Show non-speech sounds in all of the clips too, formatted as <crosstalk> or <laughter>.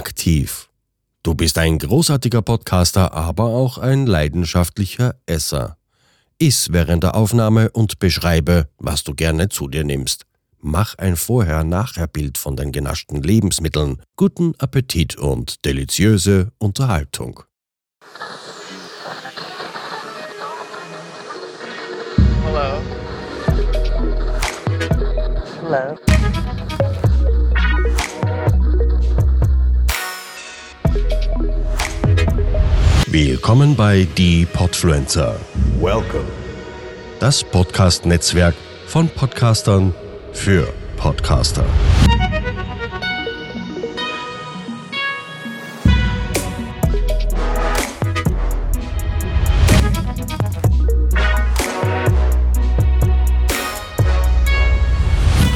aktiv. Du bist ein großartiger Podcaster, aber auch ein leidenschaftlicher Esser. Iss während der Aufnahme und beschreibe, was du gerne zu dir nimmst. Mach ein Vorher-Nachher-Bild von den genaschten Lebensmitteln. Guten Appetit und deliziöse Unterhaltung. Hello. Hello. Willkommen bei Die Podfluencer. Welcome. Das Podcast-Netzwerk von Podcastern für Podcaster.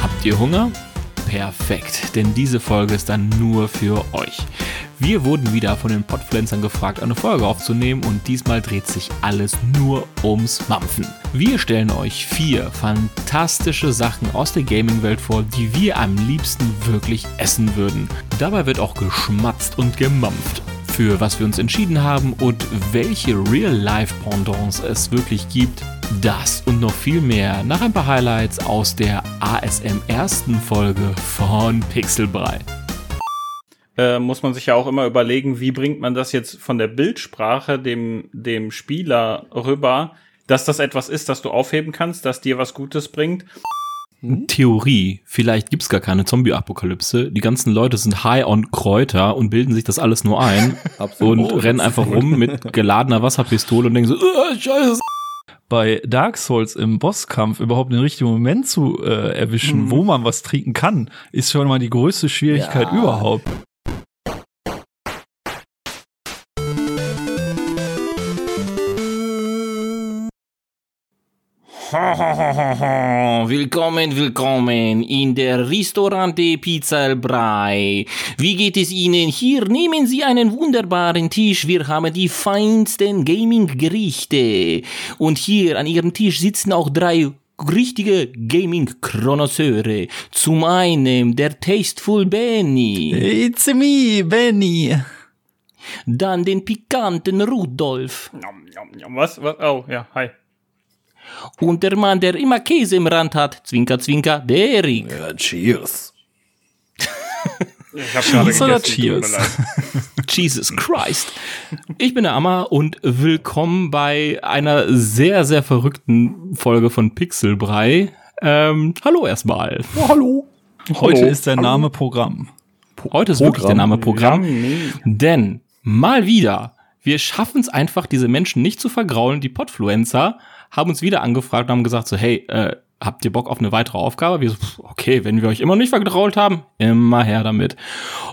Habt ihr Hunger? Perfekt, denn diese Folge ist dann nur für euch. Wir wurden wieder von den Podpflänzern gefragt, eine Folge aufzunehmen und diesmal dreht sich alles nur ums Mampfen. Wir stellen euch vier fantastische Sachen aus der Gaming-Welt vor, die wir am liebsten wirklich essen würden. Dabei wird auch geschmatzt und gemampft. Für was wir uns entschieden haben und welche Real-Life-Pendants es wirklich gibt, das und noch viel mehr nach ein paar Highlights aus der ASM ersten Folge von Pixelbrei. äh, muss man sich ja auch immer überlegen, wie bringt man das jetzt von der Bildsprache dem, dem Spieler rüber, dass das etwas ist, das du aufheben kannst, das dir was Gutes bringt. Theorie, vielleicht gibt's gar keine Zombie-Apokalypse. Die ganzen Leute sind high on Kräuter und bilden sich das alles nur ein <laughs> und rennen einfach rum mit geladener Wasserpistole und denken so, "Ah, scheiße. Bei Dark Souls im Bosskampf überhaupt den richtigen Moment zu äh, erwischen, wo man was trinken kann, ist schon mal die größte Schwierigkeit überhaupt. <laughs> Willkommen, willkommen in der Restaurante Pizza Brei. Wie geht es Ihnen? Hier nehmen Sie einen wunderbaren Tisch. Wir haben die feinsten Gaming-Gerichte. Und hier an Ihrem Tisch sitzen auch drei richtige Gaming-Chronoseure. Zum einen der Tasteful Benny, It's me, Benny. dann den pikanten Rudolf Nom, nom, nom. Was? Was? Oh, ja, hi. Und der Mann, der immer Käse im Rand hat. Zwinker, zwinker, der Erik. Ja, cheers. Ich habe gerade Cheers oder Cheers? <laughs> Jesus Christ. Ich bin der Amma und willkommen bei einer sehr, sehr verrückten Folge von Pixelbrei. Ähm, hallo erstmal. hallo. Heute Hallo. ist der Name Programm. Heute ist wirklich der Name Programm. Yummy. Denn mal wieder, wir schaffen es einfach, diese Menschen nicht zu vergraulen. Die Podfluencer haben uns wieder angefragt und haben gesagt so, hey, äh, habt ihr Bock auf eine weitere Aufgabe? Wir so, okay, wenn wir euch immer nicht vergrault haben, immer her damit.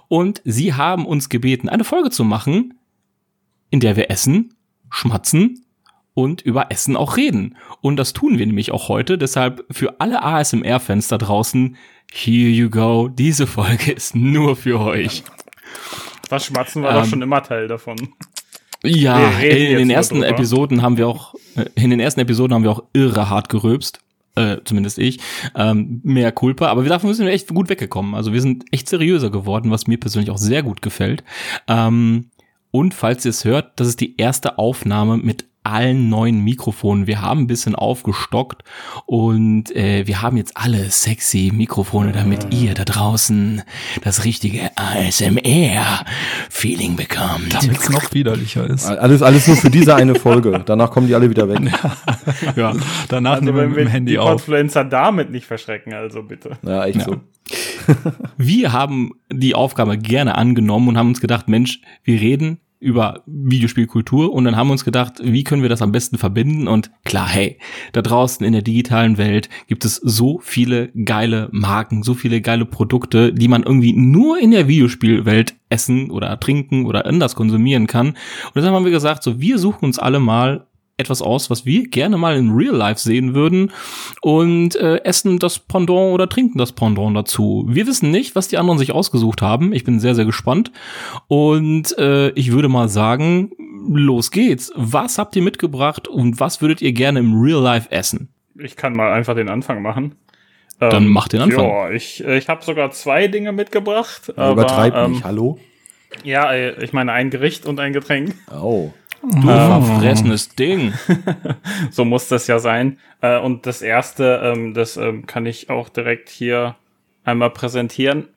Und sie haben uns gebeten, eine Folge zu machen, in der wir essen, schmatzen und über Essen auch reden. Und das tun wir nämlich auch heute. Deshalb für alle ASMR-Fans da draußen, here you go. Diese Folge ist nur für euch. Das Schmatzen war Ähm, doch schon immer Teil davon. Ja, in den ersten drüber. Episoden haben wir auch, äh, in den ersten Episoden haben wir auch irre hart gerülpst. Äh, zumindest ich. Ähm, mehr Culpa, aber wir davon sind wir echt gut weggekommen. Also wir sind echt seriöser geworden, was mir persönlich auch sehr gut gefällt. Ähm, und falls ihr es hört, das ist die erste Aufnahme mit allen neuen Mikrofonen. Wir haben ein bisschen aufgestockt und äh, wir haben jetzt alle sexy Mikrofone, damit ihr da draußen das richtige ASMR-Feeling bekommt. Damit es noch widerlicher ist. Alles, alles nur für diese eine Folge. Danach kommen die alle wieder weg. Ja, danach Also nehmen wir mit dem Handy die auf. Podfluencer damit nicht verschrecken, also bitte. Ja, echt so. Wir haben die Aufgabe gerne angenommen und haben uns gedacht, Mensch, wir reden über Videospielkultur und dann haben wir uns gedacht, wie können wir das am besten verbinden und klar, hey, da draußen in der digitalen Welt gibt es so viele geile Marken, so viele geile Produkte, die man irgendwie nur in der Videospielwelt essen oder trinken oder anders konsumieren kann. Und deshalb haben wir gesagt, so wir suchen uns alle mal etwas aus, was wir gerne mal in Real Life sehen würden und äh, essen das Pendant oder trinken das Pendant dazu. Wir wissen nicht, was die anderen sich ausgesucht haben. Ich bin sehr, sehr gespannt. Und äh, ich würde mal sagen, los geht's. Was habt ihr mitgebracht und was würdet ihr gerne im Real Life essen? Ich kann mal einfach den Anfang machen. Dann mach den Anfang. Ja, ich, ich habe sogar zwei Dinge mitgebracht. Aber Übertreib ähm, nicht, hallo? Ja, äh, ich meine ein Gericht und ein Getränk. Oh. Du verfressenes Ding. <laughs> So muss das ja sein. Äh, und das erste, ähm, das ähm, kann ich auch direkt hier einmal präsentieren.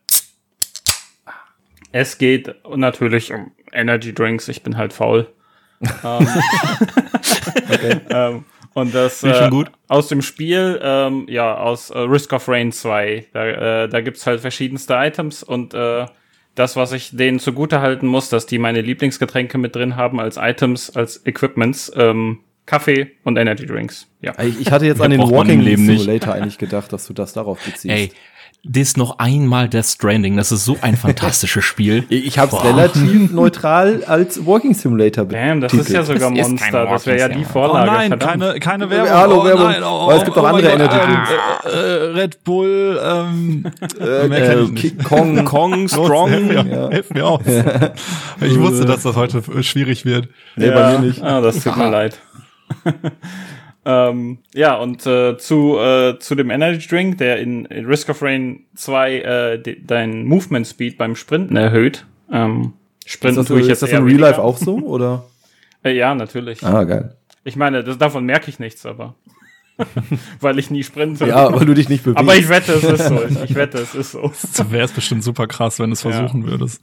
Es geht natürlich um Energy Drinks. Ich bin halt faul. ähm, <laughs> ähm, und das äh, gut. aus dem Spiel, ähm, ja, aus äh, Risk of Rain 2. Da, äh, da gibt's halt verschiedenste Items und äh, das, was ich denen zugute halten muss, dass die meine Lieblingsgetränke mit drin haben als Items, als Equipments, ähm, Kaffee und Energy Drinks. Ja. Ich, ich hatte jetzt an den Walking. Simulator eigentlich gedacht, dass du das darauf beziehst. Ey, das noch einmal Death Stranding. Das ist so ein fantastisches Spiel. <laughs> Ich habe es relativ neutral als Walking Simulator Damn, das ist ja sogar Das Monster. Das wäre ja die Walking Oh Vorlage. nein, verdammt. keine, keine Ja, Werbung. hallo, oh Werbung. nein, oh, Weil es gibt auch oh andere Energy ähm, äh, äh, Red Bull, ähm, äh. King Kong. <laughs> Kong Strong. Hilf mir, hilf mir aus. Ich wusste, dass das heute äh, schwierig wird. Nee, bei mir nicht. Ah, das tut mir leid. <laughs> ähm, ja, und äh, zu, äh, zu dem Energy Drink, der in, in Risk of Rain 2 äh, de, dein Movement Speed beim Sprinten erhöht. Ähm, Ist Sprinten das, tue ich ist jetzt das eher in Real Life auch so? Oder? <laughs> Äh, ja, natürlich. Ah, geil. Ich meine, das, davon merke ich nichts, aber <laughs> weil ich nie sprinte. Ja, weil du dich nicht bewegst. aber ich wette, es ist so. Ich, ich wette, es ist so. <laughs> Das wäre es bestimmt super krass, wenn du es versuchen würdest.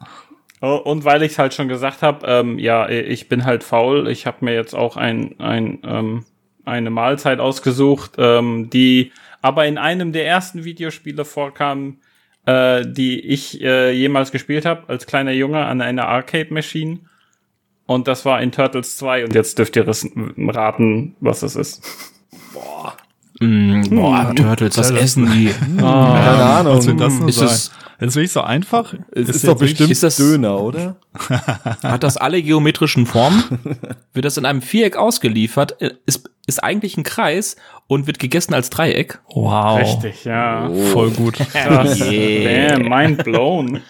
Oh, Und weil ich es halt schon gesagt habe, ähm, ja, ich bin halt faul. Ich habe mir jetzt auch ein, ein, ähm, eine Mahlzeit ausgesucht, ähm, die aber in einem der ersten Videospiele vorkam, äh, die ich äh, jemals gespielt habe, als kleiner Junge an einer Arcade-Machine. Und das war in Turtles 2. Und jetzt dürft ihr raten, was es ist. Mm, boah, Turtles, was essen die? <laughs> Keine Ahnung. Was wird das Ist sein? es- Das ist wirklich so einfach. Es ist, jetzt doch bestimmt ist das- Döner, oder? <laughs> Hat das alle geometrischen Formen? <laughs> Wird das in einem Viereck ausgeliefert? äh, Ist, ist eigentlich ein Kreis und wird gegessen als Dreieck? Wow. Richtig, ja. Voll gut. Krass. Yeah. Damn, mind blown.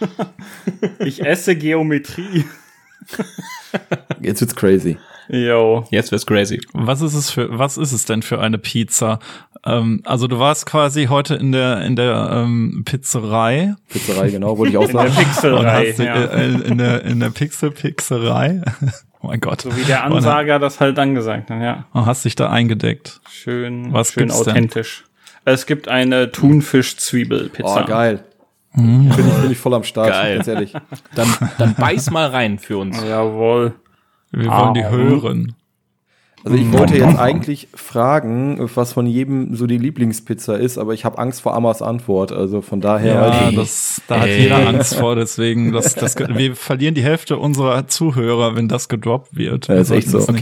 ich esse Geometrie. Jetzt wird's crazy. Yo. Jetzt wird's crazy. Was ist es für, was ist es denn für eine Pizza? Ähm, also du warst quasi heute in der, in der ähm, Pizzerei. Pizzerei, genau, wollte ich auch In der sagen. Pixelreihe, hast, dich, ja. äh, in der, in der Pixel-Pixerei. <laughs> oh mein Gott. So wie der Ansager das halt dann gesagt hat, ja. Und hast dich da eingedeckt. Schön, Was schön gibt's denn? authentisch. Es gibt eine Thunfisch-Zwiebel-Pizza. Oh, geil. Bin ich, bin ich voll am Start, Geil. ganz ehrlich. Dann, dann beiß mal rein für uns. Jawohl. Wir wollen die Ah. hören. Also ich wollte jetzt eigentlich fragen, was von jedem so die Lieblingspizza ist, aber ich habe Angst vor Ammas Antwort. Also von daher. Ja, das, da hat Ey. jeder Angst vor, deswegen, das, das, wir verlieren die Hälfte unserer Zuhörer, wenn das gedroppt wird. Ja, ist echt so. sein.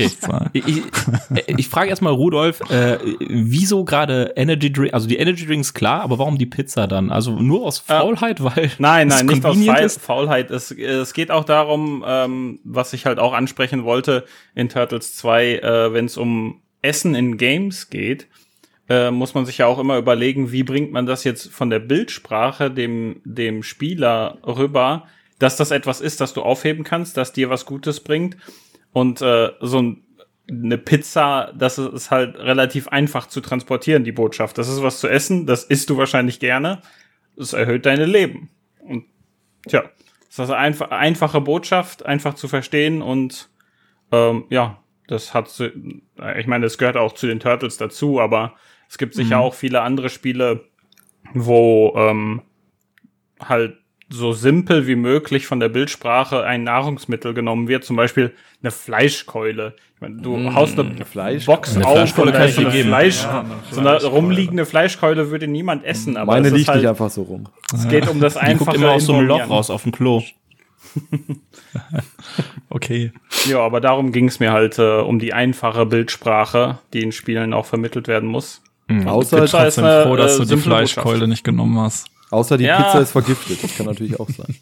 Ich, ich, ich frage erstmal Rudolf, äh, wieso gerade Energy Drink, also die Energy Drinks klar, aber warum die Pizza dann? Also nur aus Faulheit, weil Nein, es nein, nicht aus ist? Faulheit. Es, es geht auch darum, ähm, was ich halt auch ansprechen wollte in Turtles 2, äh, wenn es um Essen in Games geht, äh, muss man sich ja auch immer überlegen, wie bringt man das jetzt von der Bildsprache dem, dem Spieler rüber, dass das etwas ist, das du aufheben kannst, das dir was Gutes bringt. Und äh, so ein, eine Pizza, das ist halt relativ einfach zu transportieren, die Botschaft. Das ist was zu essen, das isst du wahrscheinlich gerne. Es erhöht deine Leben. Und tja, das ist also einfach, einfache Botschaft, einfach zu verstehen und ähm, ja, das hat, ich meine, das gehört auch zu den Turtles dazu, aber es gibt sicher auch viele andere Spiele, wo ähm, halt so simpel wie möglich von der Bildsprache ein Nahrungsmittel genommen wird, zum Beispiel eine Fleischkeule. Ich meine, du haust eine Fleisch- Box Eine auf Fleischkeule und da kann ist ich so dir eine geben. Fleisch, Ja, so eine rumliegende Fleischkeule würde niemand essen, aber Meine liegt halt, nicht einfach so rum. es geht um das Die einfache guckt immer aus so einem Loch raus auf dem Klo. <laughs> <laughs> Okay. Ja, aber darum ging es mir halt äh, um die einfache Bildsprache, die in Spielen auch vermittelt werden muss. Außer, Pizza ist Trotzdem eine, froh, dass äh, du die Fleischkeule Botschaft. nicht genommen hast. außer die Ja. Pizza ist vergiftet. Das kann natürlich auch sein.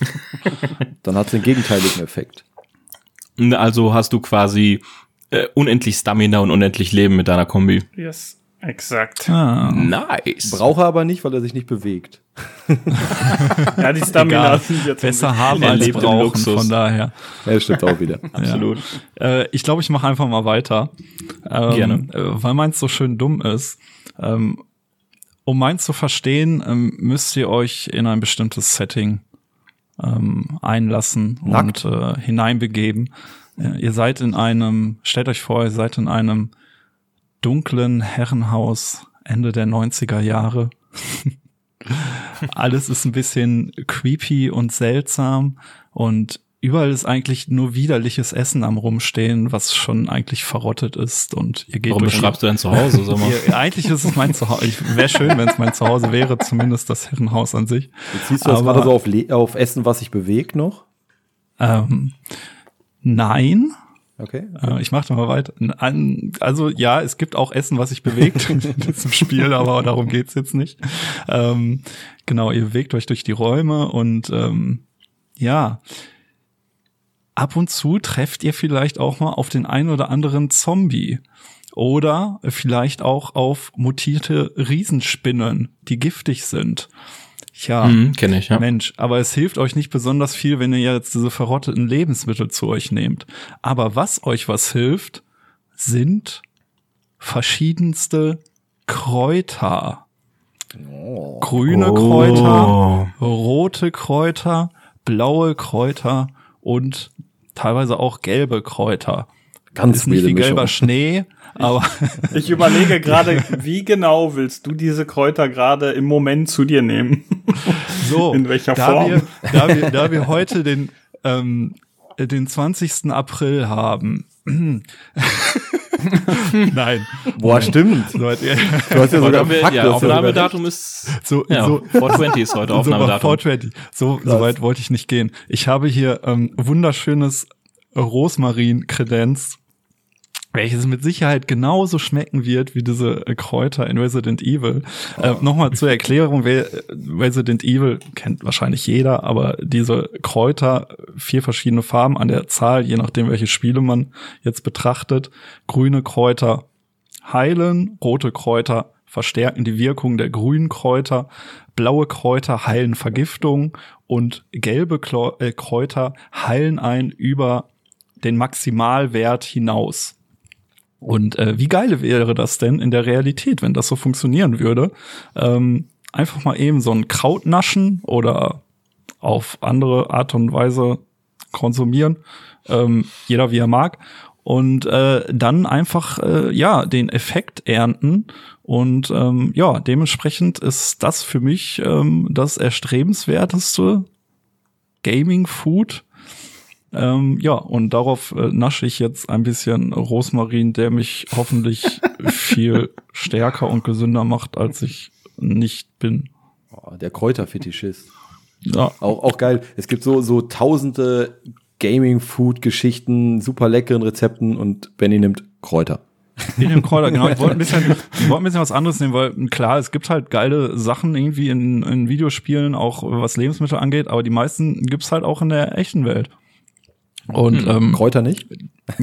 <laughs> Dann hat es den gegenteiligen Effekt. Also hast du quasi äh, unendlich Stamina und unendlich Leben mit deiner Kombi. Yes, exakt. Ah. Nice. Braucht er aber nicht, weil er sich nicht bewegt. <laughs> Ja, die Stamina Egal. sind jetzt Besser haben Er als brauchen, Luxus. von daher. Ja, das stimmt auch wieder. <laughs> Absolut. Ja. Äh, ich glaube, ich mache einfach mal weiter. Ähm, Gerne. Äh, weil meins so schön dumm ist. Ähm, um meins zu verstehen, ähm, müsst ihr euch in ein bestimmtes Setting ähm, einlassen Nackt? und äh, hineinbegeben. Äh, ihr seid in einem, stellt euch vor, ihr seid in einem dunklen Herrenhaus Ende der 90er Jahre. <laughs> Alles ist ein bisschen creepy und seltsam und überall ist eigentlich nur widerliches Essen am rumstehen, was schon eigentlich verrottet ist und ihr geht Warum beschreibst du dein Zuhause? Sag mal. <laughs> Ihr, eigentlich ist es mein Zuhause. Wäre schön, wenn es mein Zuhause wäre, zumindest das Herrenhaus an sich. Jetzt siehst du das Aber- gerade so auf, auf Essen, was sich bewegt noch. Ähm, nein, Okay. Äh, ich mache mal weiter. Also ja, es gibt auch Essen, was sich bewegt <laughs> <laughs> in diesem Spiel, aber darum geht's jetzt nicht. Ähm, genau, ihr bewegt euch durch die Räume und ähm, ja, ab und zu trefft ihr vielleicht auch mal auf den ein oder anderen Zombie. Oder vielleicht auch auf mutierte Riesenspinnen, die giftig sind. Ja, Mhm, Kenne ich, ja. Mensch, aber es hilft euch nicht besonders viel, wenn ihr jetzt diese verrotteten Lebensmittel zu euch nehmt. Aber was euch was hilft, sind verschiedenste Kräuter. Grüne Kräuter, rote Kräuter, blaue Kräuter und teilweise auch gelbe Kräuter. Ganz Ist nicht wie gelber Mischung. Schnee, aber Ich überlege gerade, <laughs> wie genau willst du diese Kräuter gerade im Moment zu dir nehmen? So, <laughs> In welcher da Form? Wir, da, wir, da wir heute den, ähm, den 20. April haben. <laughs> Nein. Boah, stimmt. Leute, ja, Du hast ja sogar Aufnahme, Fakt, ja, Aufnahmedatum ist so, ja, so, 420 ist heute <laughs> so, Aufnahmedatum. 420. So, so weit wollte ich nicht gehen. Ich habe hier ähm, wunderschönes Rosmarin-Kredenz, welches mit Sicherheit genauso schmecken wird wie diese äh, Kräuter in Resident Evil. Äh, Nochmal zur Erklärung, äh, Resident Evil kennt wahrscheinlich jeder, aber diese Kräuter, vier verschiedene Farben an der Zahl, je nachdem, welche Spiele man jetzt betrachtet. Grüne Kräuter heilen, rote Kräuter verstärken die Wirkung der grünen Kräuter, blaue Kräuter heilen Vergiftung und gelbe äh, Kräuter heilen ein über den Maximalwert hinaus. Und äh, wie geil wäre das denn in der Realität, wenn das so funktionieren würde? Ähm, einfach mal eben so ein Kraut naschen oder auf andere Art und Weise konsumieren, ähm, jeder wie er mag. Und äh, dann einfach äh, ja den Effekt ernten. Und ähm, ja, dementsprechend ist das für mich ähm, das erstrebenswerteste Gaming Food. Ähm, ja, und darauf äh, nasche ich jetzt ein bisschen Rosmarin, der mich hoffentlich <laughs> viel stärker und gesünder macht, als ich nicht bin. Oh, der Kräuterfetischist. Ja, Auch, auch geil. Es gibt so, so tausende Gaming-Food-Geschichten, super leckeren Rezepten und Benny nimmt Kräuter. in dem Kräuter, genau. Ich wollte ein bisschen, <laughs> ich wollte ein bisschen was anderes nehmen, weil klar, es gibt halt geile Sachen irgendwie in, in Videospielen, auch was Lebensmittel angeht, aber die meisten gibt's halt auch in der echten Welt. Und ähm, Kräuter nicht?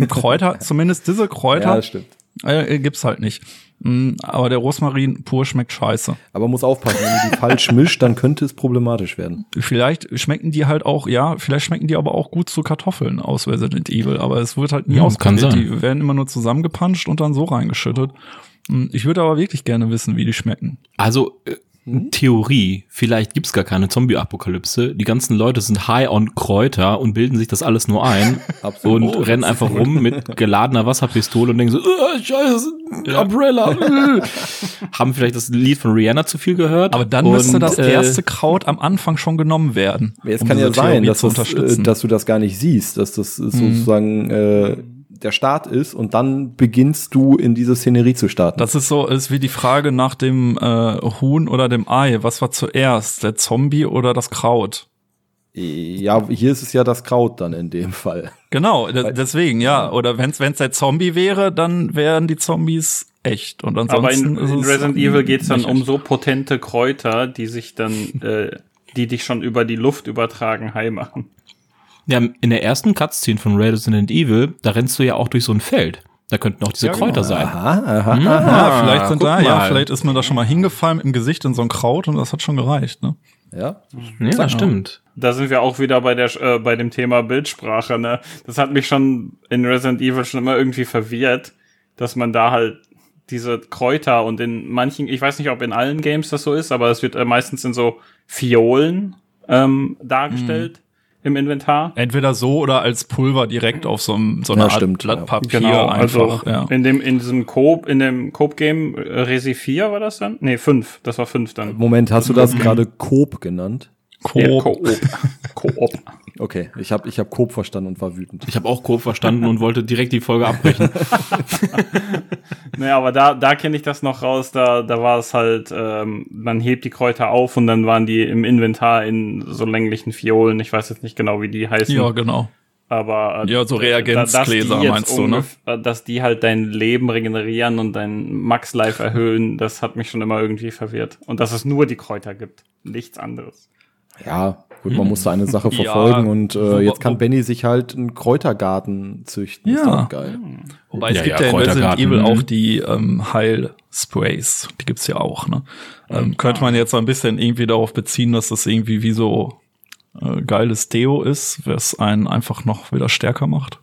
Kräuter, <laughs> zumindest diese Kräuter, stimmt. äh, gibt's halt nicht. Mm, Aber der Rosmarin pur schmeckt scheiße. Aber muss aufpassen, wenn du die falsch mischt, dann könnte es problematisch werden. Vielleicht schmecken die halt auch, ja, vielleicht schmecken die aber auch gut zu Kartoffeln aus Resident Evil, aber es wird halt nie Hm, ausprobiert. Die werden immer nur zusammengepanscht und dann so reingeschüttet. Mm, Ich würde aber wirklich gerne wissen, wie die schmecken. Also, äh, Theorie, vielleicht gibt's gar keine Zombie-Apokalypse. Die ganzen Leute sind high on Kräuter und bilden sich das alles nur ein <laughs> Absolut. und Oh, rennen einfach rum mit geladener Wasserpistole und denken so, "Äh, scheiße, Umbrella. <laughs> äh." Haben vielleicht das Lied von Rihanna zu viel gehört. Aber dann und, müsste das äh, erste Kraut am Anfang schon genommen werden. Es um kann ja sein, dass, zu das, äh, unterstützen. dass du das gar nicht siehst, dass das sozusagen äh, der Start ist und dann beginnst du in diese Szenerie zu starten. Das ist so, ist wie die Frage nach dem äh, Huhn oder dem Ei. Was war zuerst, der Zombie oder das Kraut? ja, hier ist es ja das Kraut dann in dem Fall. Genau, de- deswegen, ja. Oder wenn's wenn's der Zombie wäre, dann wären die Zombies echt. Und Aber ansonsten in, ist in es Resident Evil geht's dann um so potente Kräuter, die sich dann, äh, die dich schon über die Luft übertragen heim machen. Ja, in der ersten Cutscene von Resident Evil, da rennst du ja auch durch so ein Feld. Da könnten auch diese Ja, genau. Kräuter sein. Aha, aha, Hm, aha. Ja, vielleicht sind guck da, ja, mal. vielleicht ist man da schon mal hingefallen mit dem Gesicht in so ein Kraut und das hat schon gereicht, ne? Ja. Ja, stimmt. Da sind wir auch wieder bei der äh, bei dem Thema Bildsprache, ne? Das hat mich schon in Resident Evil schon immer irgendwie verwirrt, dass man da halt diese Kräuter und in manchen, ich weiß nicht, ob in allen Games das so ist, aber es wird äh, meistens in so Fiolen ähm, dargestellt. Im Inventar. Entweder so oder als Pulver direkt auf so, einem, so einer Ja, Art stimmt, Blatt ja. Papier Genau, einfach. also ja. in dem in diesem Coop in dem Coop Game äh, Resi 4 war das dann? Nee, 5, das war 5 dann. Moment, hast du das gerade Coop genannt? Ja, Coop. <laughs> Coop. Coop. Okay, ich habe ich hab Coop verstanden und war wütend. Ich habe auch grob verstanden und wollte direkt die Folge abbrechen. <laughs> Naja, aber da, da kenne ich das noch raus, da, da war es halt, ähm, man hebt die Kräuter auf und dann waren die im Inventar in so länglichen Fiolen. Ich weiß jetzt nicht genau, wie die heißen. Ja, genau. aber äh, Ja, so Reagenzgläser meinst du, ne? äh, Dass die halt dein Leben regenerieren und dein Max-Life erhöhen, das hat mich schon immer irgendwie verwirrt. Und dass es nur die Kräuter gibt, nichts anderes. Ja, gut, man muss da eine Sache <laughs> Ja, verfolgen und wo- äh, jetzt kann Benny sich halt einen Kräutergarten züchten. Ist Ja. geil. Wobei es Ja, gibt ja, ja, in Resident Evil mhm. auch die ähm, Heilsprays. Die gibt's ja auch. Ne? Ähm, könnte man jetzt so ein bisschen irgendwie darauf beziehen, dass das irgendwie wie so äh, geiles Deo ist, was einen einfach noch wieder stärker macht.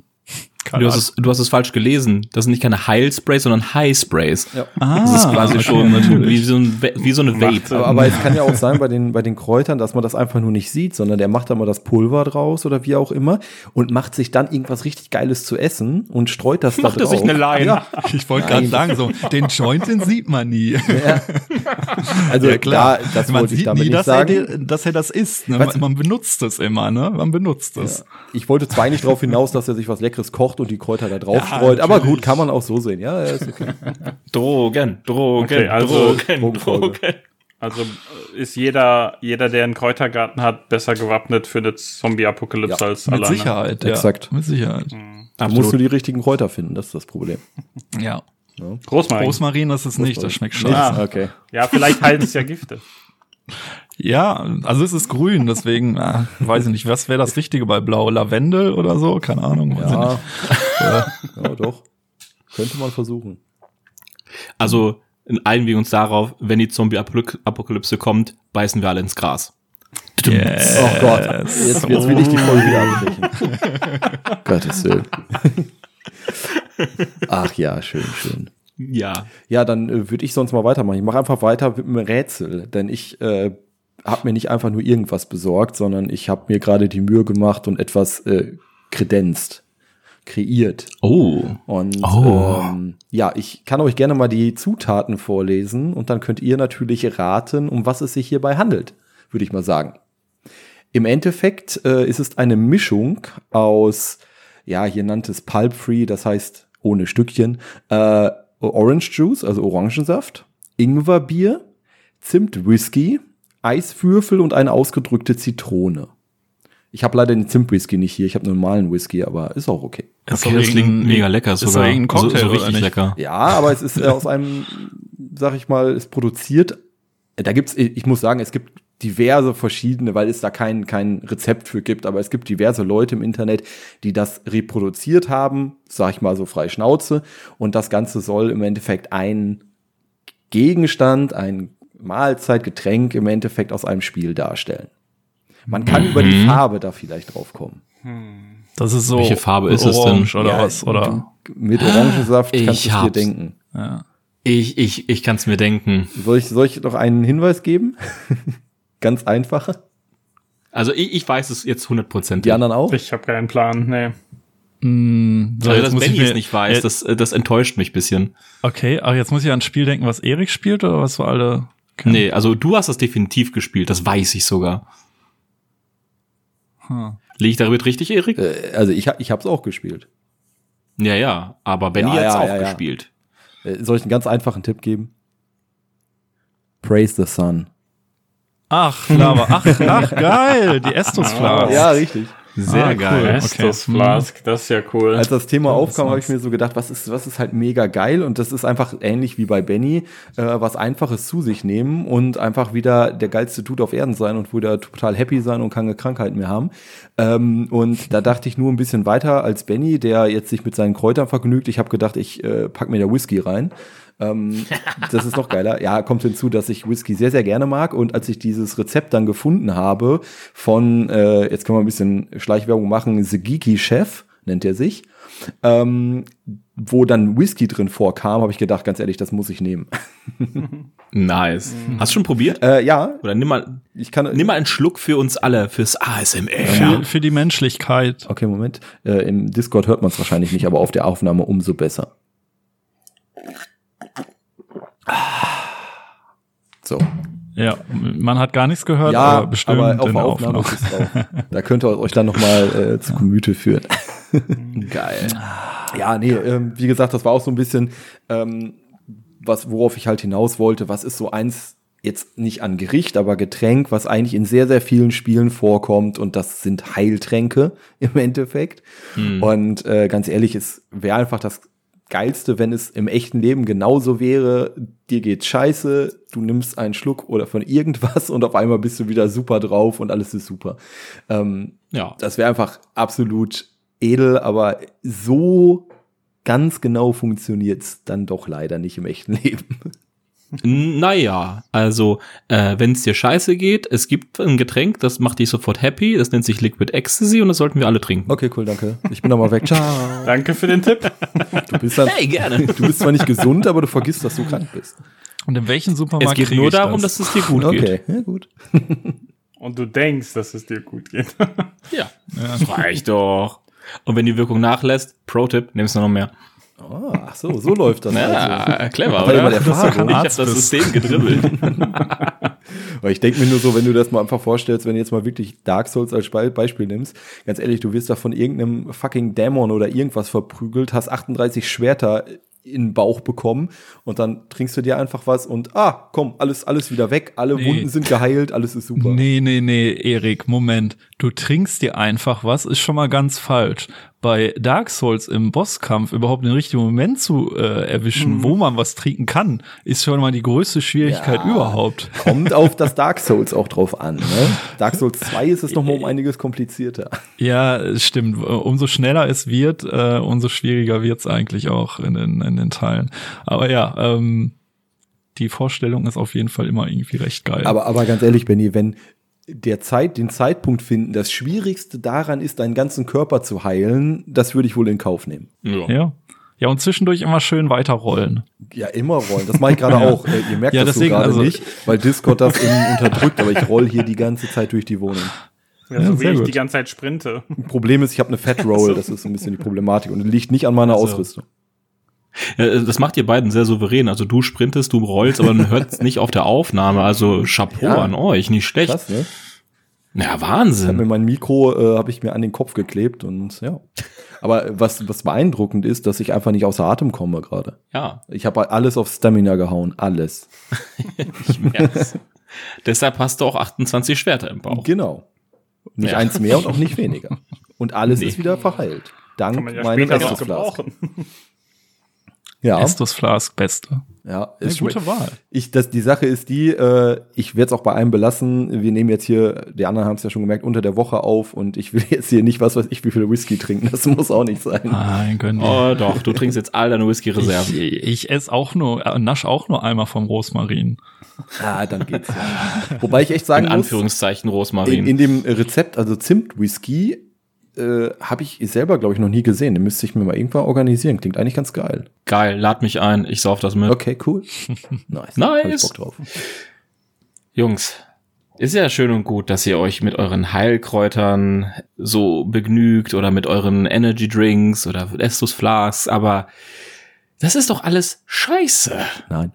Du hast, es, du hast es falsch gelesen. Das sind nicht keine Heilsprays, sondern High-Sprays. Ja. Das ist quasi Ah, okay, schon natürlich. wie so, ein, wie so eine Vape. Aber, aber es kann ja auch sein bei den, bei den Kräutern, dass man das einfach nur nicht sieht, sondern der macht da mal das Pulver draus oder wie auch immer und macht sich dann irgendwas richtig Geiles zu essen und streut das Macht da er drauf. sich eine Line. Ja, Ich wollte gerade sagen, so den Joint, den sieht man nie. <laughs> also Ja, klar. klar, das man wollte ich sieht damit nie, nicht dass er, sagen. dir- dass er das isst. Ne? Man, man benutzt es immer, ne? Man benutzt es. Ich wollte zwar eigentlich darauf hinaus, dass er sich was Leckeres kocht und die Kräuter da drauf Ja, streut, aber gut, kann man auch so sehen. Ja, ja, ist okay. <laughs> Drogen, Drogen, Okay, also- Drogen. Drogen. Also ist jeder, jeder, der einen Kräutergarten hat, besser gewappnet für eine Zombie-Apokalypse Ja, als Mit alleine. Sicherheit, ja. Exakt. Mit Sicherheit. Da musst du die richtigen Kräuter finden, das ist das Problem. <laughs> Ja. Rosmarin. Rosmarin ist es nicht, das schmeckt scheiße. Ah. Okay. Ja, vielleicht heilen es ja Gifte. <laughs> Ja, also es ist grün, deswegen ah, weiß ich nicht, was wäre das Richtige bei Blau? Lavendel oder so? Keine Ahnung. weiß ich Ja, nicht. <laughs> ja, doch. Könnte man versuchen. Also einigen wir uns darauf, wenn die Zombie-Apokalypse kommt, beißen wir alle ins Gras. Yes. Oh Gott, jetzt, jetzt will ich die Folge wieder abbrechen. <laughs> Gottes Willen. Ach ja, schön, schön. Ja. Ja, dann äh, würde ich sonst mal weitermachen. Ich mache einfach weiter mit einem Rätsel, denn ich äh, habe mir nicht einfach nur irgendwas besorgt, sondern ich habe mir gerade die Mühe gemacht und etwas äh, kredenzt, kreiert. Oh. Und Oh. ähm, ja, ich kann euch gerne mal die Zutaten vorlesen und dann könnt ihr natürlich raten, um was es sich hierbei handelt, würde ich mal sagen. Im Endeffekt äh, ist es eine Mischung aus, ja, hier nannte es Pulp Free, das heißt ohne Stückchen, äh, Orange Juice, also Orangensaft, Ingwerbier, Zimt Whisky, Eiswürfel und eine ausgedrückte Zitrone. Ich habe leider den Zimt-Whisky nicht hier, ich habe einen normalen Whisky, aber ist auch okay. Ist Okay, das klingt mega lecker ist sogar. doch irgendein Also, Cocktail, so oder richtig nicht? lecker. Ja, aber es ist äh, aus einem, sag ich mal, ist produziert. Da gibt's, ich muss sagen, es gibt diverse verschiedene, weil es da kein, kein Rezept für gibt, aber es gibt diverse Leute im Internet, die das reproduziert haben, sag ich mal so frei Schnauze. Und das Ganze soll im Endeffekt ein Gegenstand, ein Mahlzeitgetränk im Endeffekt aus einem Spiel darstellen. Man kann über die Farbe da vielleicht drauf kommen. Das ist so. Welche Farbe ist es denn? Oder Ja, was? Oder? Mit Orangensaft Ich kannst du es dir denken. Ja. Ich, ich, ich kann es mir denken. Soll ich, soll ich noch einen Hinweis geben? <laughs> Ganz einfache. Also ich, ich weiß es jetzt 100%. Die anderen auch? Ich habe keinen Plan. Nee. Mm, so, also, jetzt dass muss ich Benny es nicht weiß, Äh, das, äh, das enttäuscht mich bisschen. Okay, aber jetzt muss ich an ein Spiel denken, was Erik spielt oder was wir alle kennen. Nee, also du hast das definitiv gespielt, das weiß ich sogar. Hm. Liege ich damit richtig, Erik? Äh, Also ich, ich habe es auch gespielt. Ja, ja, aber Benny Ja, hat's ja, auch ja, gespielt. Äh, Soll ich einen ganz einfachen Tipp geben? Praise the Sun. Ach, Lava. Ach, ach, geil. Die Estus Flask. Ja, richtig. Sehr Ah, geil. cool. Okay. Flask, das ist ja cool. Als das Thema das aufkam, habe ich mir so gedacht, was ist, was ist halt mega geil und das ist einfach ähnlich wie bei Benny, äh, was Einfaches zu sich nehmen und einfach wieder der geilste Dude auf Erden sein und wieder total happy sein und keine Krankheiten mehr haben. Ähm, und da dachte ich nur ein bisschen weiter als Benny, der jetzt sich mit seinen Kräutern vergnügt. Ich habe gedacht, ich äh, pack mir da Whisky rein. Ähm, <laughs> das ist noch geiler. Ja, kommt hinzu, dass ich Whisky sehr, sehr gerne mag. Und als ich dieses Rezept dann gefunden habe von, äh, jetzt können wir ein bisschen Schleichwerbung machen, The Geeky Chef, nennt er sich. Ähm, wo dann Whisky drin vorkam, habe ich gedacht, ganz ehrlich, das muss ich nehmen. <laughs> Nice. Hast du schon probiert? Äh, ja, Oder nimm mal, ich kann. nimm mal einen Schluck für uns alle, fürs ASMR. Für, für die Menschlichkeit. Okay, Moment. Äh, Im Discord hört man es wahrscheinlich nicht, aber auf der Aufnahme umso besser. So. Ja, man hat gar nichts gehört, ja, aber bestimmt aber auf in der Aufnahme Aufnahme. Da könnt ihr euch dann noch mal äh, zu Gemüte führen. <laughs> Geil. Ja, nee, ähm, wie gesagt, das war auch so ein bisschen, ähm, was, worauf ich halt hinaus wollte. Was ist so eins, jetzt nicht an Gericht, aber Getränk, was eigentlich in sehr, sehr vielen Spielen vorkommt und das sind Heiltränke im Endeffekt. Und äh, ganz ehrlich, es wäre einfach das Geilste, wenn es im echten Leben genauso wäre. Dir geht's scheiße, du nimmst einen Schluck oder von irgendwas und auf einmal bist du wieder super drauf und alles ist super. Ähm, Ja. das wäre einfach absolut edel, aber so ganz genau funktioniert's dann doch leider nicht im echten <laughs> Leben. Naja, also, äh, wenn es dir scheiße geht, es gibt ein Getränk, das macht dich sofort happy, das nennt sich Liquid Ecstasy und das sollten wir alle trinken. Okay, cool, danke. Ich bin noch mal weg. Ciao. <laughs> Danke für den Tipp. Du bist, dann, Hey, gerne. <laughs> du bist zwar nicht gesund, aber du vergisst, dass du krank bist. Und in welchem Supermarkt Es geht nur ich darum, das? dass es dir gut geht. Okay, ja, gut. Und du denkst, dass es dir gut geht. Ja, das reicht doch. Und wenn die Wirkung nachlässt, Pro-Tipp, nimmst du noch mehr. Oh, ach so, so läuft das. also. Ja, clever, Hat er oder? jemand Erfahrung? Ich hab das System gedribbelt. <laughs> Weil ich denke mir nur so, wenn du das mal einfach vorstellst, wenn du jetzt mal wirklich Dark Souls als Be Beispiel nimmst, ganz ehrlich, du wirst da von irgendeinem fucking Dämon oder irgendwas verprügelt, hast 38 Schwerter in den Bauch bekommen und dann trinkst du dir einfach was und ah, komm, alles, alles wieder weg, alle Nee. Wunden sind geheilt, alles ist super. Nee, nee, nee, Erik, Moment. Du trinkst dir einfach was, ist schon mal ganz falsch. Bei Dark Souls im Bosskampf überhaupt den richtigen Moment zu äh, erwischen, wo man was trinken kann, ist schon mal die größte Schwierigkeit Ja. überhaupt. <laughs> Kommt auf das Dark Souls auch drauf an. Ne? Dark Souls 2 ist es noch mal um einiges komplizierter. Ja, stimmt. Umso schneller es wird, äh, umso schwieriger wird's eigentlich auch in den, in den Teilen. Aber ja, ähm, die Vorstellung ist auf jeden Fall immer irgendwie recht geil. Aber, aber ganz ehrlich, Benny, wenn der Zeit, den Zeitpunkt finden, das Schwierigste daran ist, deinen ganzen Körper zu heilen, das würde ich wohl in Kauf nehmen. Ja. ja. Ja, und zwischendurch immer schön weiterrollen. Ja, immer rollen. Das mache ich gerade <laughs> auch. Äh, ihr merkt Ja, das so gerade also- nicht, weil Discord das irgendwie unterdrückt, aber ich roll hier die ganze Zeit durch die Wohnung. Ja, Ja, so wie sehr ich gut. die ganze Zeit sprinte. Problem ist, ich habe eine Fat <laughs> Roll, das ist so ein bisschen die Problematik und liegt nicht an meiner Also. Ausrüstung. Ja, Das macht ihr beiden sehr souverän. Also du sprintest, du rollst, aber man hört es nicht auf der Aufnahme. Also <laughs> Chapeau Ja. an euch, nicht schlecht. Krass, ne? Ja, Ich habe mir Wahnsinn. mein Mikro äh, habe ich mir an den Kopf geklebt und ja. Aber was was beeindruckend ist, dass ich einfach nicht außer Atem komme gerade. Ja, Ich habe alles auf Stamina gehauen, alles. <laughs> ich merk's. Deshalb hast du auch 28 Schwerter im Bauch. Genau. Nicht Ja. eins mehr und auch nicht weniger. Und alles Nee. ist wieder verheilt. Dank Kann man ja meinem später noch Estus Flask. gebrauchen. Ja, Estus Flask, beste. ja, Eine ist gute Wahl. Ich, das, die Sache ist die, äh, ich werde es auch bei einem belassen. Wir nehmen jetzt hier, die anderen haben es ja schon gemerkt, unter der Woche auf und ich will <laughs> jetzt hier nicht was weiß ich, wie viel Whisky trinken. Das muss auch nicht sein. Nein, gönn dir. Oh doch, du trinkst jetzt all deine Ich, Whisky-Reserven. ich esse auch nur, äh, nasch auch nur einmal vom Rosmarin. Ah, dann geht's ja. Wobei ich echt sagen In muss, Anführungszeichen in, Rosmarin. in dem Rezept, also Zimt-Whisky, äh, habe ich selber, glaube ich, noch nie gesehen. Den müsste ich mir mal irgendwann organisieren. Klingt eigentlich ganz geil. Geil, lad mich ein, ich sauf das mit. Okay, cool. <laughs> Nice. Nice. Bock drauf. Jungs, ist ja schön und gut, dass ihr euch mit euren Heilkräutern so begnügt oder mit euren Energy Drinks oder Estus Flasks, aber das ist doch alles scheiße. Nein.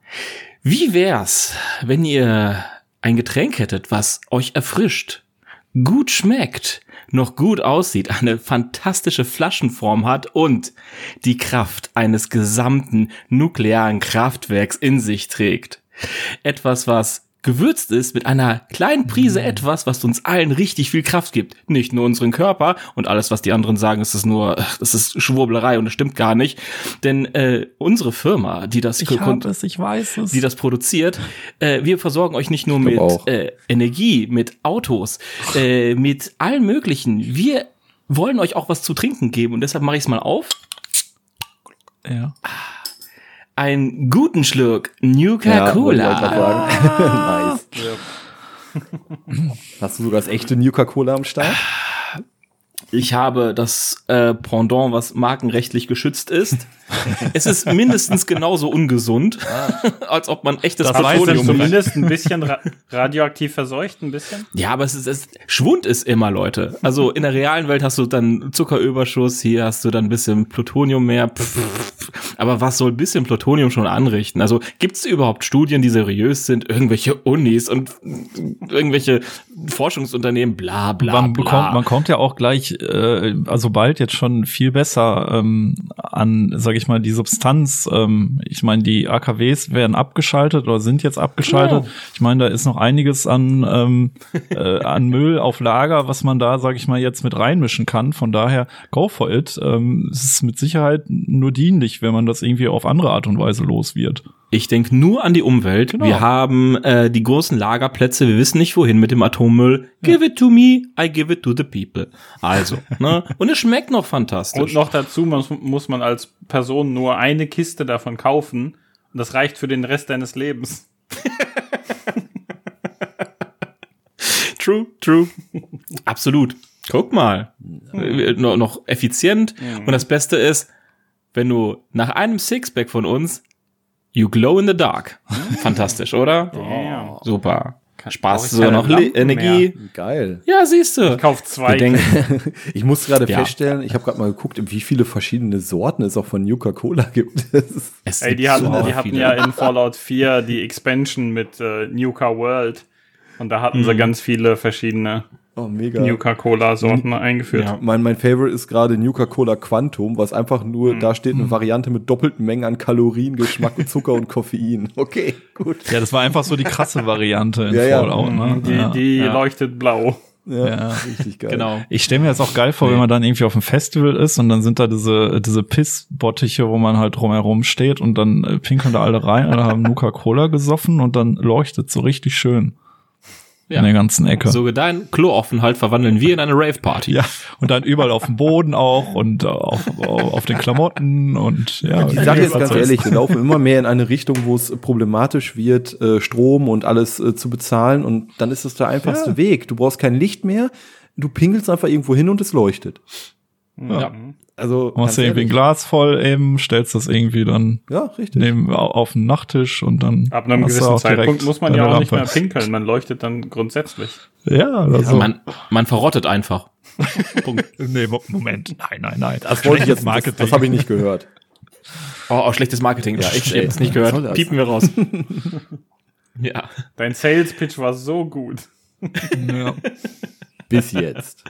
Wie wär's, wenn ihr ein Getränk hättet, was euch erfrischt, gut schmeckt, noch gut aussieht, eine fantastische Flaschenform hat und die Kraft eines gesamten nuklearen Kraftwerks in sich trägt? Etwas, was gewürzt ist mit einer kleinen Prise etwas, was uns allen richtig viel Kraft gibt. Nicht nur unseren Körper und alles, was die anderen sagen, ist es nur, das ist Schwurblerei und es stimmt gar nicht. Denn äh, unsere Firma, die das es, die das produziert. Äh, wir versorgen euch nicht nur mit äh, Energie, mit Autos, äh, mit allen möglichen. Wir wollen euch auch was zu trinken geben und deshalb mache ich es mal auf. ja. Einen guten Schluck Ja, Nuka-Cola. sagen. <laughs> nice. Hast du sogar das echte Nuka-Cola am Start? Ich habe das äh, Pendant, was markenrechtlich geschützt ist. <laughs> es ist mindestens genauso ungesund, <laughs> als ob man echtes Das es ich zumindest ein bisschen ra radioaktiv verseucht, ein bisschen? Ja, aber es ist, es, Schwund ist immer, Leute. Also in der realen Welt hast du dann Zuckerüberschuss, hier hast du dann ein bisschen Plutonium mehr. Aber was soll ein bisschen Plutonium schon anrichten? Also gibt es überhaupt Studien, die seriös sind? Irgendwelche Unis und irgendwelche Forschungsunternehmen, bla bla man bla. bekommt, man kommt ja auch gleich, äh, also bald jetzt schon viel besser ähm, an, sag ich mal, die Substanz. Ähm, ich meine, die AKWs werden abgeschaltet oder sind jetzt abgeschaltet. Genau. Ich meine, da ist noch einiges an ähm, äh, an <laughs> Müll auf Lager, was man da, sag ich mal, jetzt mit reinmischen kann. Von daher, go for it. Ähm, es ist mit Sicherheit nur dienlich, wenn man das irgendwie auf andere Art und Weise los wird. Ich denke nur an die Umwelt. Genau. Wir haben äh, die großen Lagerplätze, wir wissen nicht wohin mit dem Atommüll. Give it to me, I give it to the people. Also, <laughs> ne? Und es schmeckt noch fantastisch. Und noch dazu muss, muss man als Person nur eine Kiste davon kaufen. Und das reicht für den Rest deines Lebens. <laughs> True, true. Absolut. Guck mal. Äh, noch, noch effizient. Und das Beste ist, wenn du nach einem Sixpack von uns, you glow in the dark. Fantastisch, oder? Damn. Super. Spaß, ich so keine noch Lampen Energie. Geil. Ja, siehst du. Ich kauf zwei. Denken, <laughs> Ich muss gerade Ja. feststellen, ich habe gerade mal geguckt, wie viele verschiedene Sorten es auch von Nuka-Cola gibt. <laughs> Es Ey, gibt die hatten, so die hatten ja in Fallout 4 die Expansion mit äh, Nuka World. Und da hatten sie ganz viele verschiedene oh, mega. Nuka-Cola-Sorten eingeführt. Ja. Mein, mein Favorite ist gerade Nuka-Cola Quantum, was einfach nur, da steht eine Variante mit doppelten Mengen an Kalorien, Geschmack, Zucker und Koffein. <laughs> Okay, gut. Ja, das war einfach so die krasse Variante in Ja, ja. Fallout. Ne? Die, ja. die Ja. leuchtet blau. Ja, Ja. richtig geil. Genau. Ich stelle mir das auch geil vor, wenn man dann irgendwie auf einem Festival ist und dann sind da diese, diese Pissbottiche, wo man halt drumherum steht und dann äh, pinkeln da alle rein und haben Nuka-Cola gesoffen und dann leuchtet so richtig schön Ja. in der ganzen Ecke. So dein Kloaufenthalt verwandeln wir in eine Rave-Party. ja, und dann überall auf dem Boden auch und äh, auf, auf, auf den Klamotten und ja. Die Sache ist ganz ehrlich, wir laufen immer mehr in eine Richtung, wo es problematisch wird, äh, Strom und alles äh, zu bezahlen. Und dann ist es der einfachste Weg. Du brauchst kein Licht mehr. Du pinkelst einfach irgendwo hin und es leuchtet. Ja. Also, Machst du irgendwie ein. Glas voll eben, stellst das irgendwie dann Ja, richtig. neben, au- auf den Nachttisch und dann. Ab einem gewissen Zeitpunkt muss man ja auch nicht mehr Lampe. pinkeln. Man leuchtet dann grundsätzlich. Ja, oder so. Man, man verrottet einfach. <laughs> Punkt. nee, Mo- Moment. Nein, nein, nein. Das wollte ich jetzt, das, das habe ich nicht gehört. <laughs> Oh, oh schlechtes Marketing. Ja, Ja, ich ey. hab's nicht gehört. das? Piepen wir raus. <laughs> ja. Dein Sales-Pitch war so gut. Ja. Bis jetzt.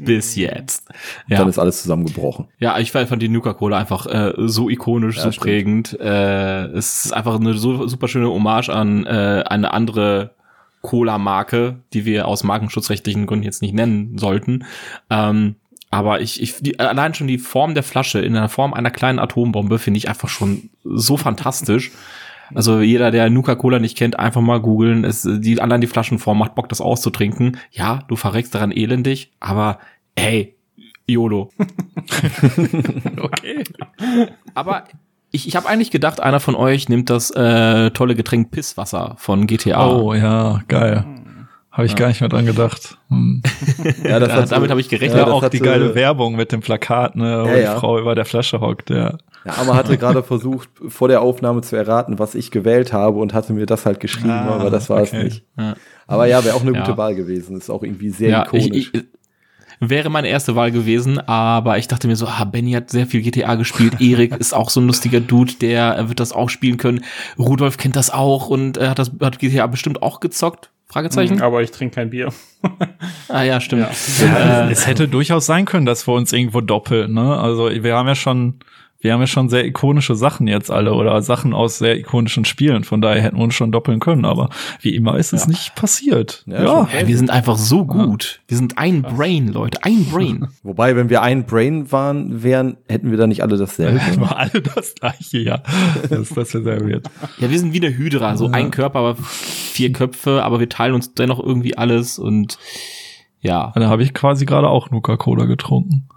Bis jetzt. Ja. Dann ist alles zusammengebrochen. Ja, ich fand die Nuka-Cola einfach äh, so ikonisch, Ja, so stimmt. prägend. Äh, es ist einfach eine so super schöne Hommage an äh, eine andere Cola-Marke, die wir aus markenschutzrechtlichen Gründen jetzt nicht nennen sollten. Ähm, aber ich, ich die, allein schon die Form der Flasche in der Form einer kleinen Atombombe finde ich einfach schon so fantastisch. Also jeder, der Nuka-Cola nicht kennt, einfach mal googeln. Es, die, allein die Flaschenform macht Bock, das auszutrinken. Ja, du verreckst daran elendig, aber hey, YOLO. <laughs> Okay. Aber ich, ich habe eigentlich gedacht, einer von euch nimmt das äh, tolle Getränk Pisswasser von GTA. Oh ja, geil. Habe ich gar nicht mehr dran gedacht. Hm. <laughs> Ja, Da- damit habe ich gerechnet. Ja, das auch die geile Werbung mit dem Plakat, ne, wo Ja, ja. die Frau über der Flasche hockt, ja. Ja, aber hatte gerade versucht, vor der Aufnahme zu erraten, was ich gewählt habe und hatte mir das halt geschrieben, Ah, aber das war es okay. nicht. Ja. Aber ja, wäre auch eine Ja. gute Wahl gewesen. Ist auch irgendwie sehr Ja, ich, ikonisch. ich, wäre meine erste Wahl gewesen, aber ich dachte mir so, ah, Benny hat sehr viel GTA gespielt, <laughs> Erik ist auch so ein lustiger Dude, der äh, wird das auch spielen können. Rudolf kennt das auch und er hat das hat GTA bestimmt auch gezockt. Fragezeichen? Aber ich trinke kein Bier. <laughs> Ah ja, stimmt. Ja. Äh, es hätte durchaus sein können, dass wir uns irgendwo doppeln, ne? Also wir haben ja schon, wir haben ja schon sehr ikonische Sachen jetzt alle oder Sachen aus sehr ikonischen Spielen. Von daher hätten wir uns schon doppeln können, aber wie immer ist es nicht passiert. Ja, Ja. Ja, wir sind einfach so gut. Wir sind ein Brain, Leute, ein Brain. <laughs> Wobei, wenn wir ein Brain waren, wären, hätten wir da nicht alle dasselbe. war alle das gleiche, ja. Das, das wäre sehr weird. Ja, wir sind wie eine Hydra, so ein Körper, aber vier Köpfe, aber wir teilen uns dennoch irgendwie alles und ja. Da habe ich quasi gerade auch Nuka-Cola getrunken.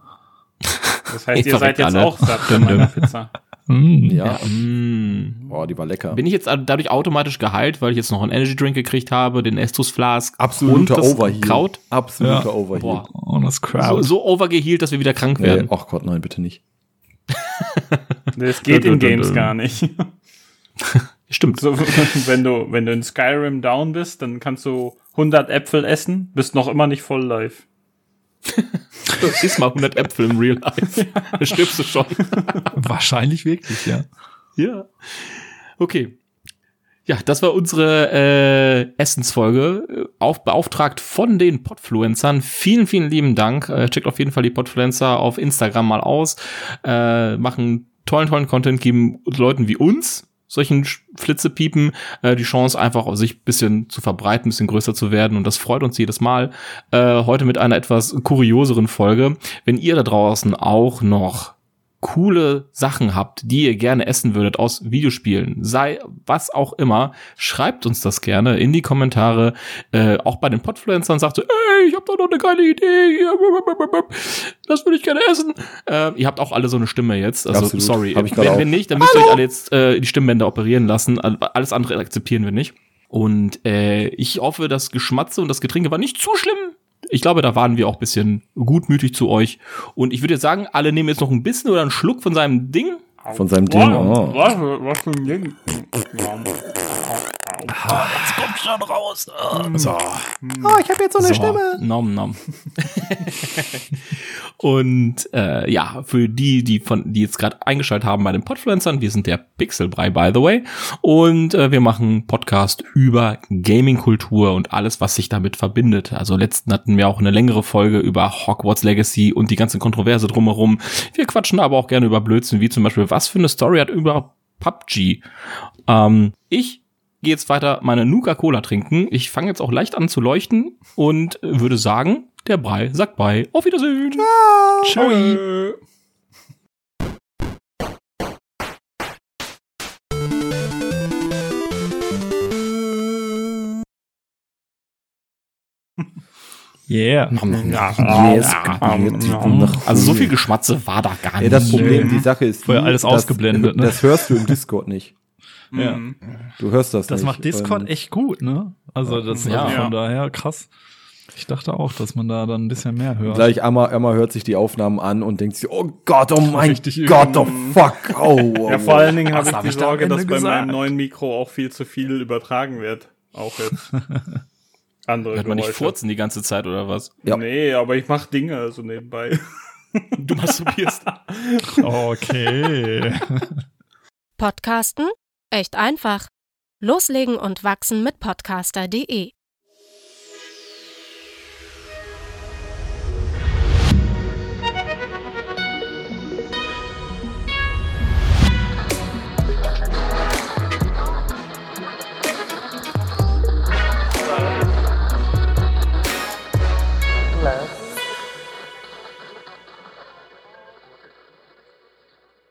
<laughs> Das heißt, Ich ihr seid jetzt alle. auch satt von meiner Pizza. Mm. Ja. Mm. Boah, die war lecker. Bin ich jetzt dadurch automatisch geheilt, weil ich jetzt noch einen Energy Drink gekriegt habe, den Estus Flask Absoluter und das Overheal. Kraut? Absoluter Ja. Overheal. Boah. Oh, das So, Crowd. so overgehealt, dass wir wieder krank Nee, werden. ach Gott, nein, bitte nicht. <laughs> Das geht in Games gar nicht. <laughs> Stimmt. So, <laughs> wenn du, wenn du in Skyrim down bist, dann kannst du 100 Äpfel essen, bist noch immer nicht voll live. Iss mal 100 Äpfel im Real Life. <laughs> Dann stirbst du schon. Wahrscheinlich wirklich, ja. Ja. Okay. Ja, das war unsere äh, Essensfolge, äh, auf, beauftragt von den Podfluencern. Vielen, vielen lieben Dank. Äh, checkt auf jeden Fall die Podfluencer auf Instagram mal aus. Äh, machen tollen, tollen Content, geben Leuten wie uns solchen Flitzepiepen äh, die Chance einfach sich bisschen zu verbreiten, bisschen größer zu werden und das freut uns jedes Mal. Äh, heute mit einer etwas kurioseren Folge. Wenn ihr da draußen auch noch coole Sachen habt, die ihr gerne essen würdet aus Videospielen, sei was auch immer, schreibt uns das gerne in die Kommentare. Äh, auch bei den Podfluencern sagt so, ey, ich habe da noch eine geile Idee, das würde ich gerne essen. Äh, ihr habt auch alle so eine Stimme jetzt, also Absolut. sorry. Hab wenn, wenn nicht, dann müsst ihr euch alle jetzt äh, die Stimmbänder operieren lassen. Alles andere akzeptieren wir nicht. Und äh, ich hoffe, das Geschmatze und das Getränke war nicht zu schlimm. Ich glaube, da waren wir auch bisschen gutmütig zu euch. Und ich würde jetzt sagen, alle nehmen jetzt noch ein bisschen oder einen Schluck von seinem Ding. Von seinem Ding. Oh. Was, was für ein Ding? So. Oh, ich habe jetzt so eine so. Nom, nom. <laughs> und äh, ja, für die, die von, die jetzt gerade eingeschaltet haben bei den Podfluencern, wir sind der Pixelbrei, by the way. Und äh, wir machen Podcast über Gaming-Kultur und alles, was sich damit verbindet. Also letzten hatten wir auch eine längere Folge über Hogwarts Legacy und die ganze Kontroverse drumherum. Wir quatschen aber auch gerne über Blödsinn, wie zum Beispiel, was für eine Story hat über PUBG. Ähm, ich gehe jetzt weiter meine Nuka-Cola trinken. Ich fange jetzt auch leicht an zu leuchten und würde sagen, der Brei sagt bei. Auf Wiedersehen. Ciao. <laughs> Yeah. Yes, Also so viel Geschmatze war da gar Ja, nicht. das Problem, die Sache ist, Vorher alles das, ausgeblendet, ne? Das hörst du im Discord nicht. Ja. Du hörst das, Das nicht. macht Discord Ähm, echt gut, ne? Also das Ja. also von daher krass. Ich dachte auch, dass man da dann ein bisschen mehr hört. Gleich Emma, Emma hört sich die Aufnahmen an und denkt sich, oh Gott, oh mein Richtig Gott, oh fuck, <laughs> oh, oh, Ja, vor allen Dingen habe ich hab die ich Sorge, dass Ende bei gesagt? meinem neuen Mikro auch viel zu viel übertragen wird. Auch jetzt. <laughs> Andere Hört man nicht furzen die ganze Zeit oder was? Ja. Nee, aber ich mache Dinge so nebenbei. Du masturbierst. <laughs> Okay. Podcasten? Echt einfach. Loslegen und wachsen mit podcaster.de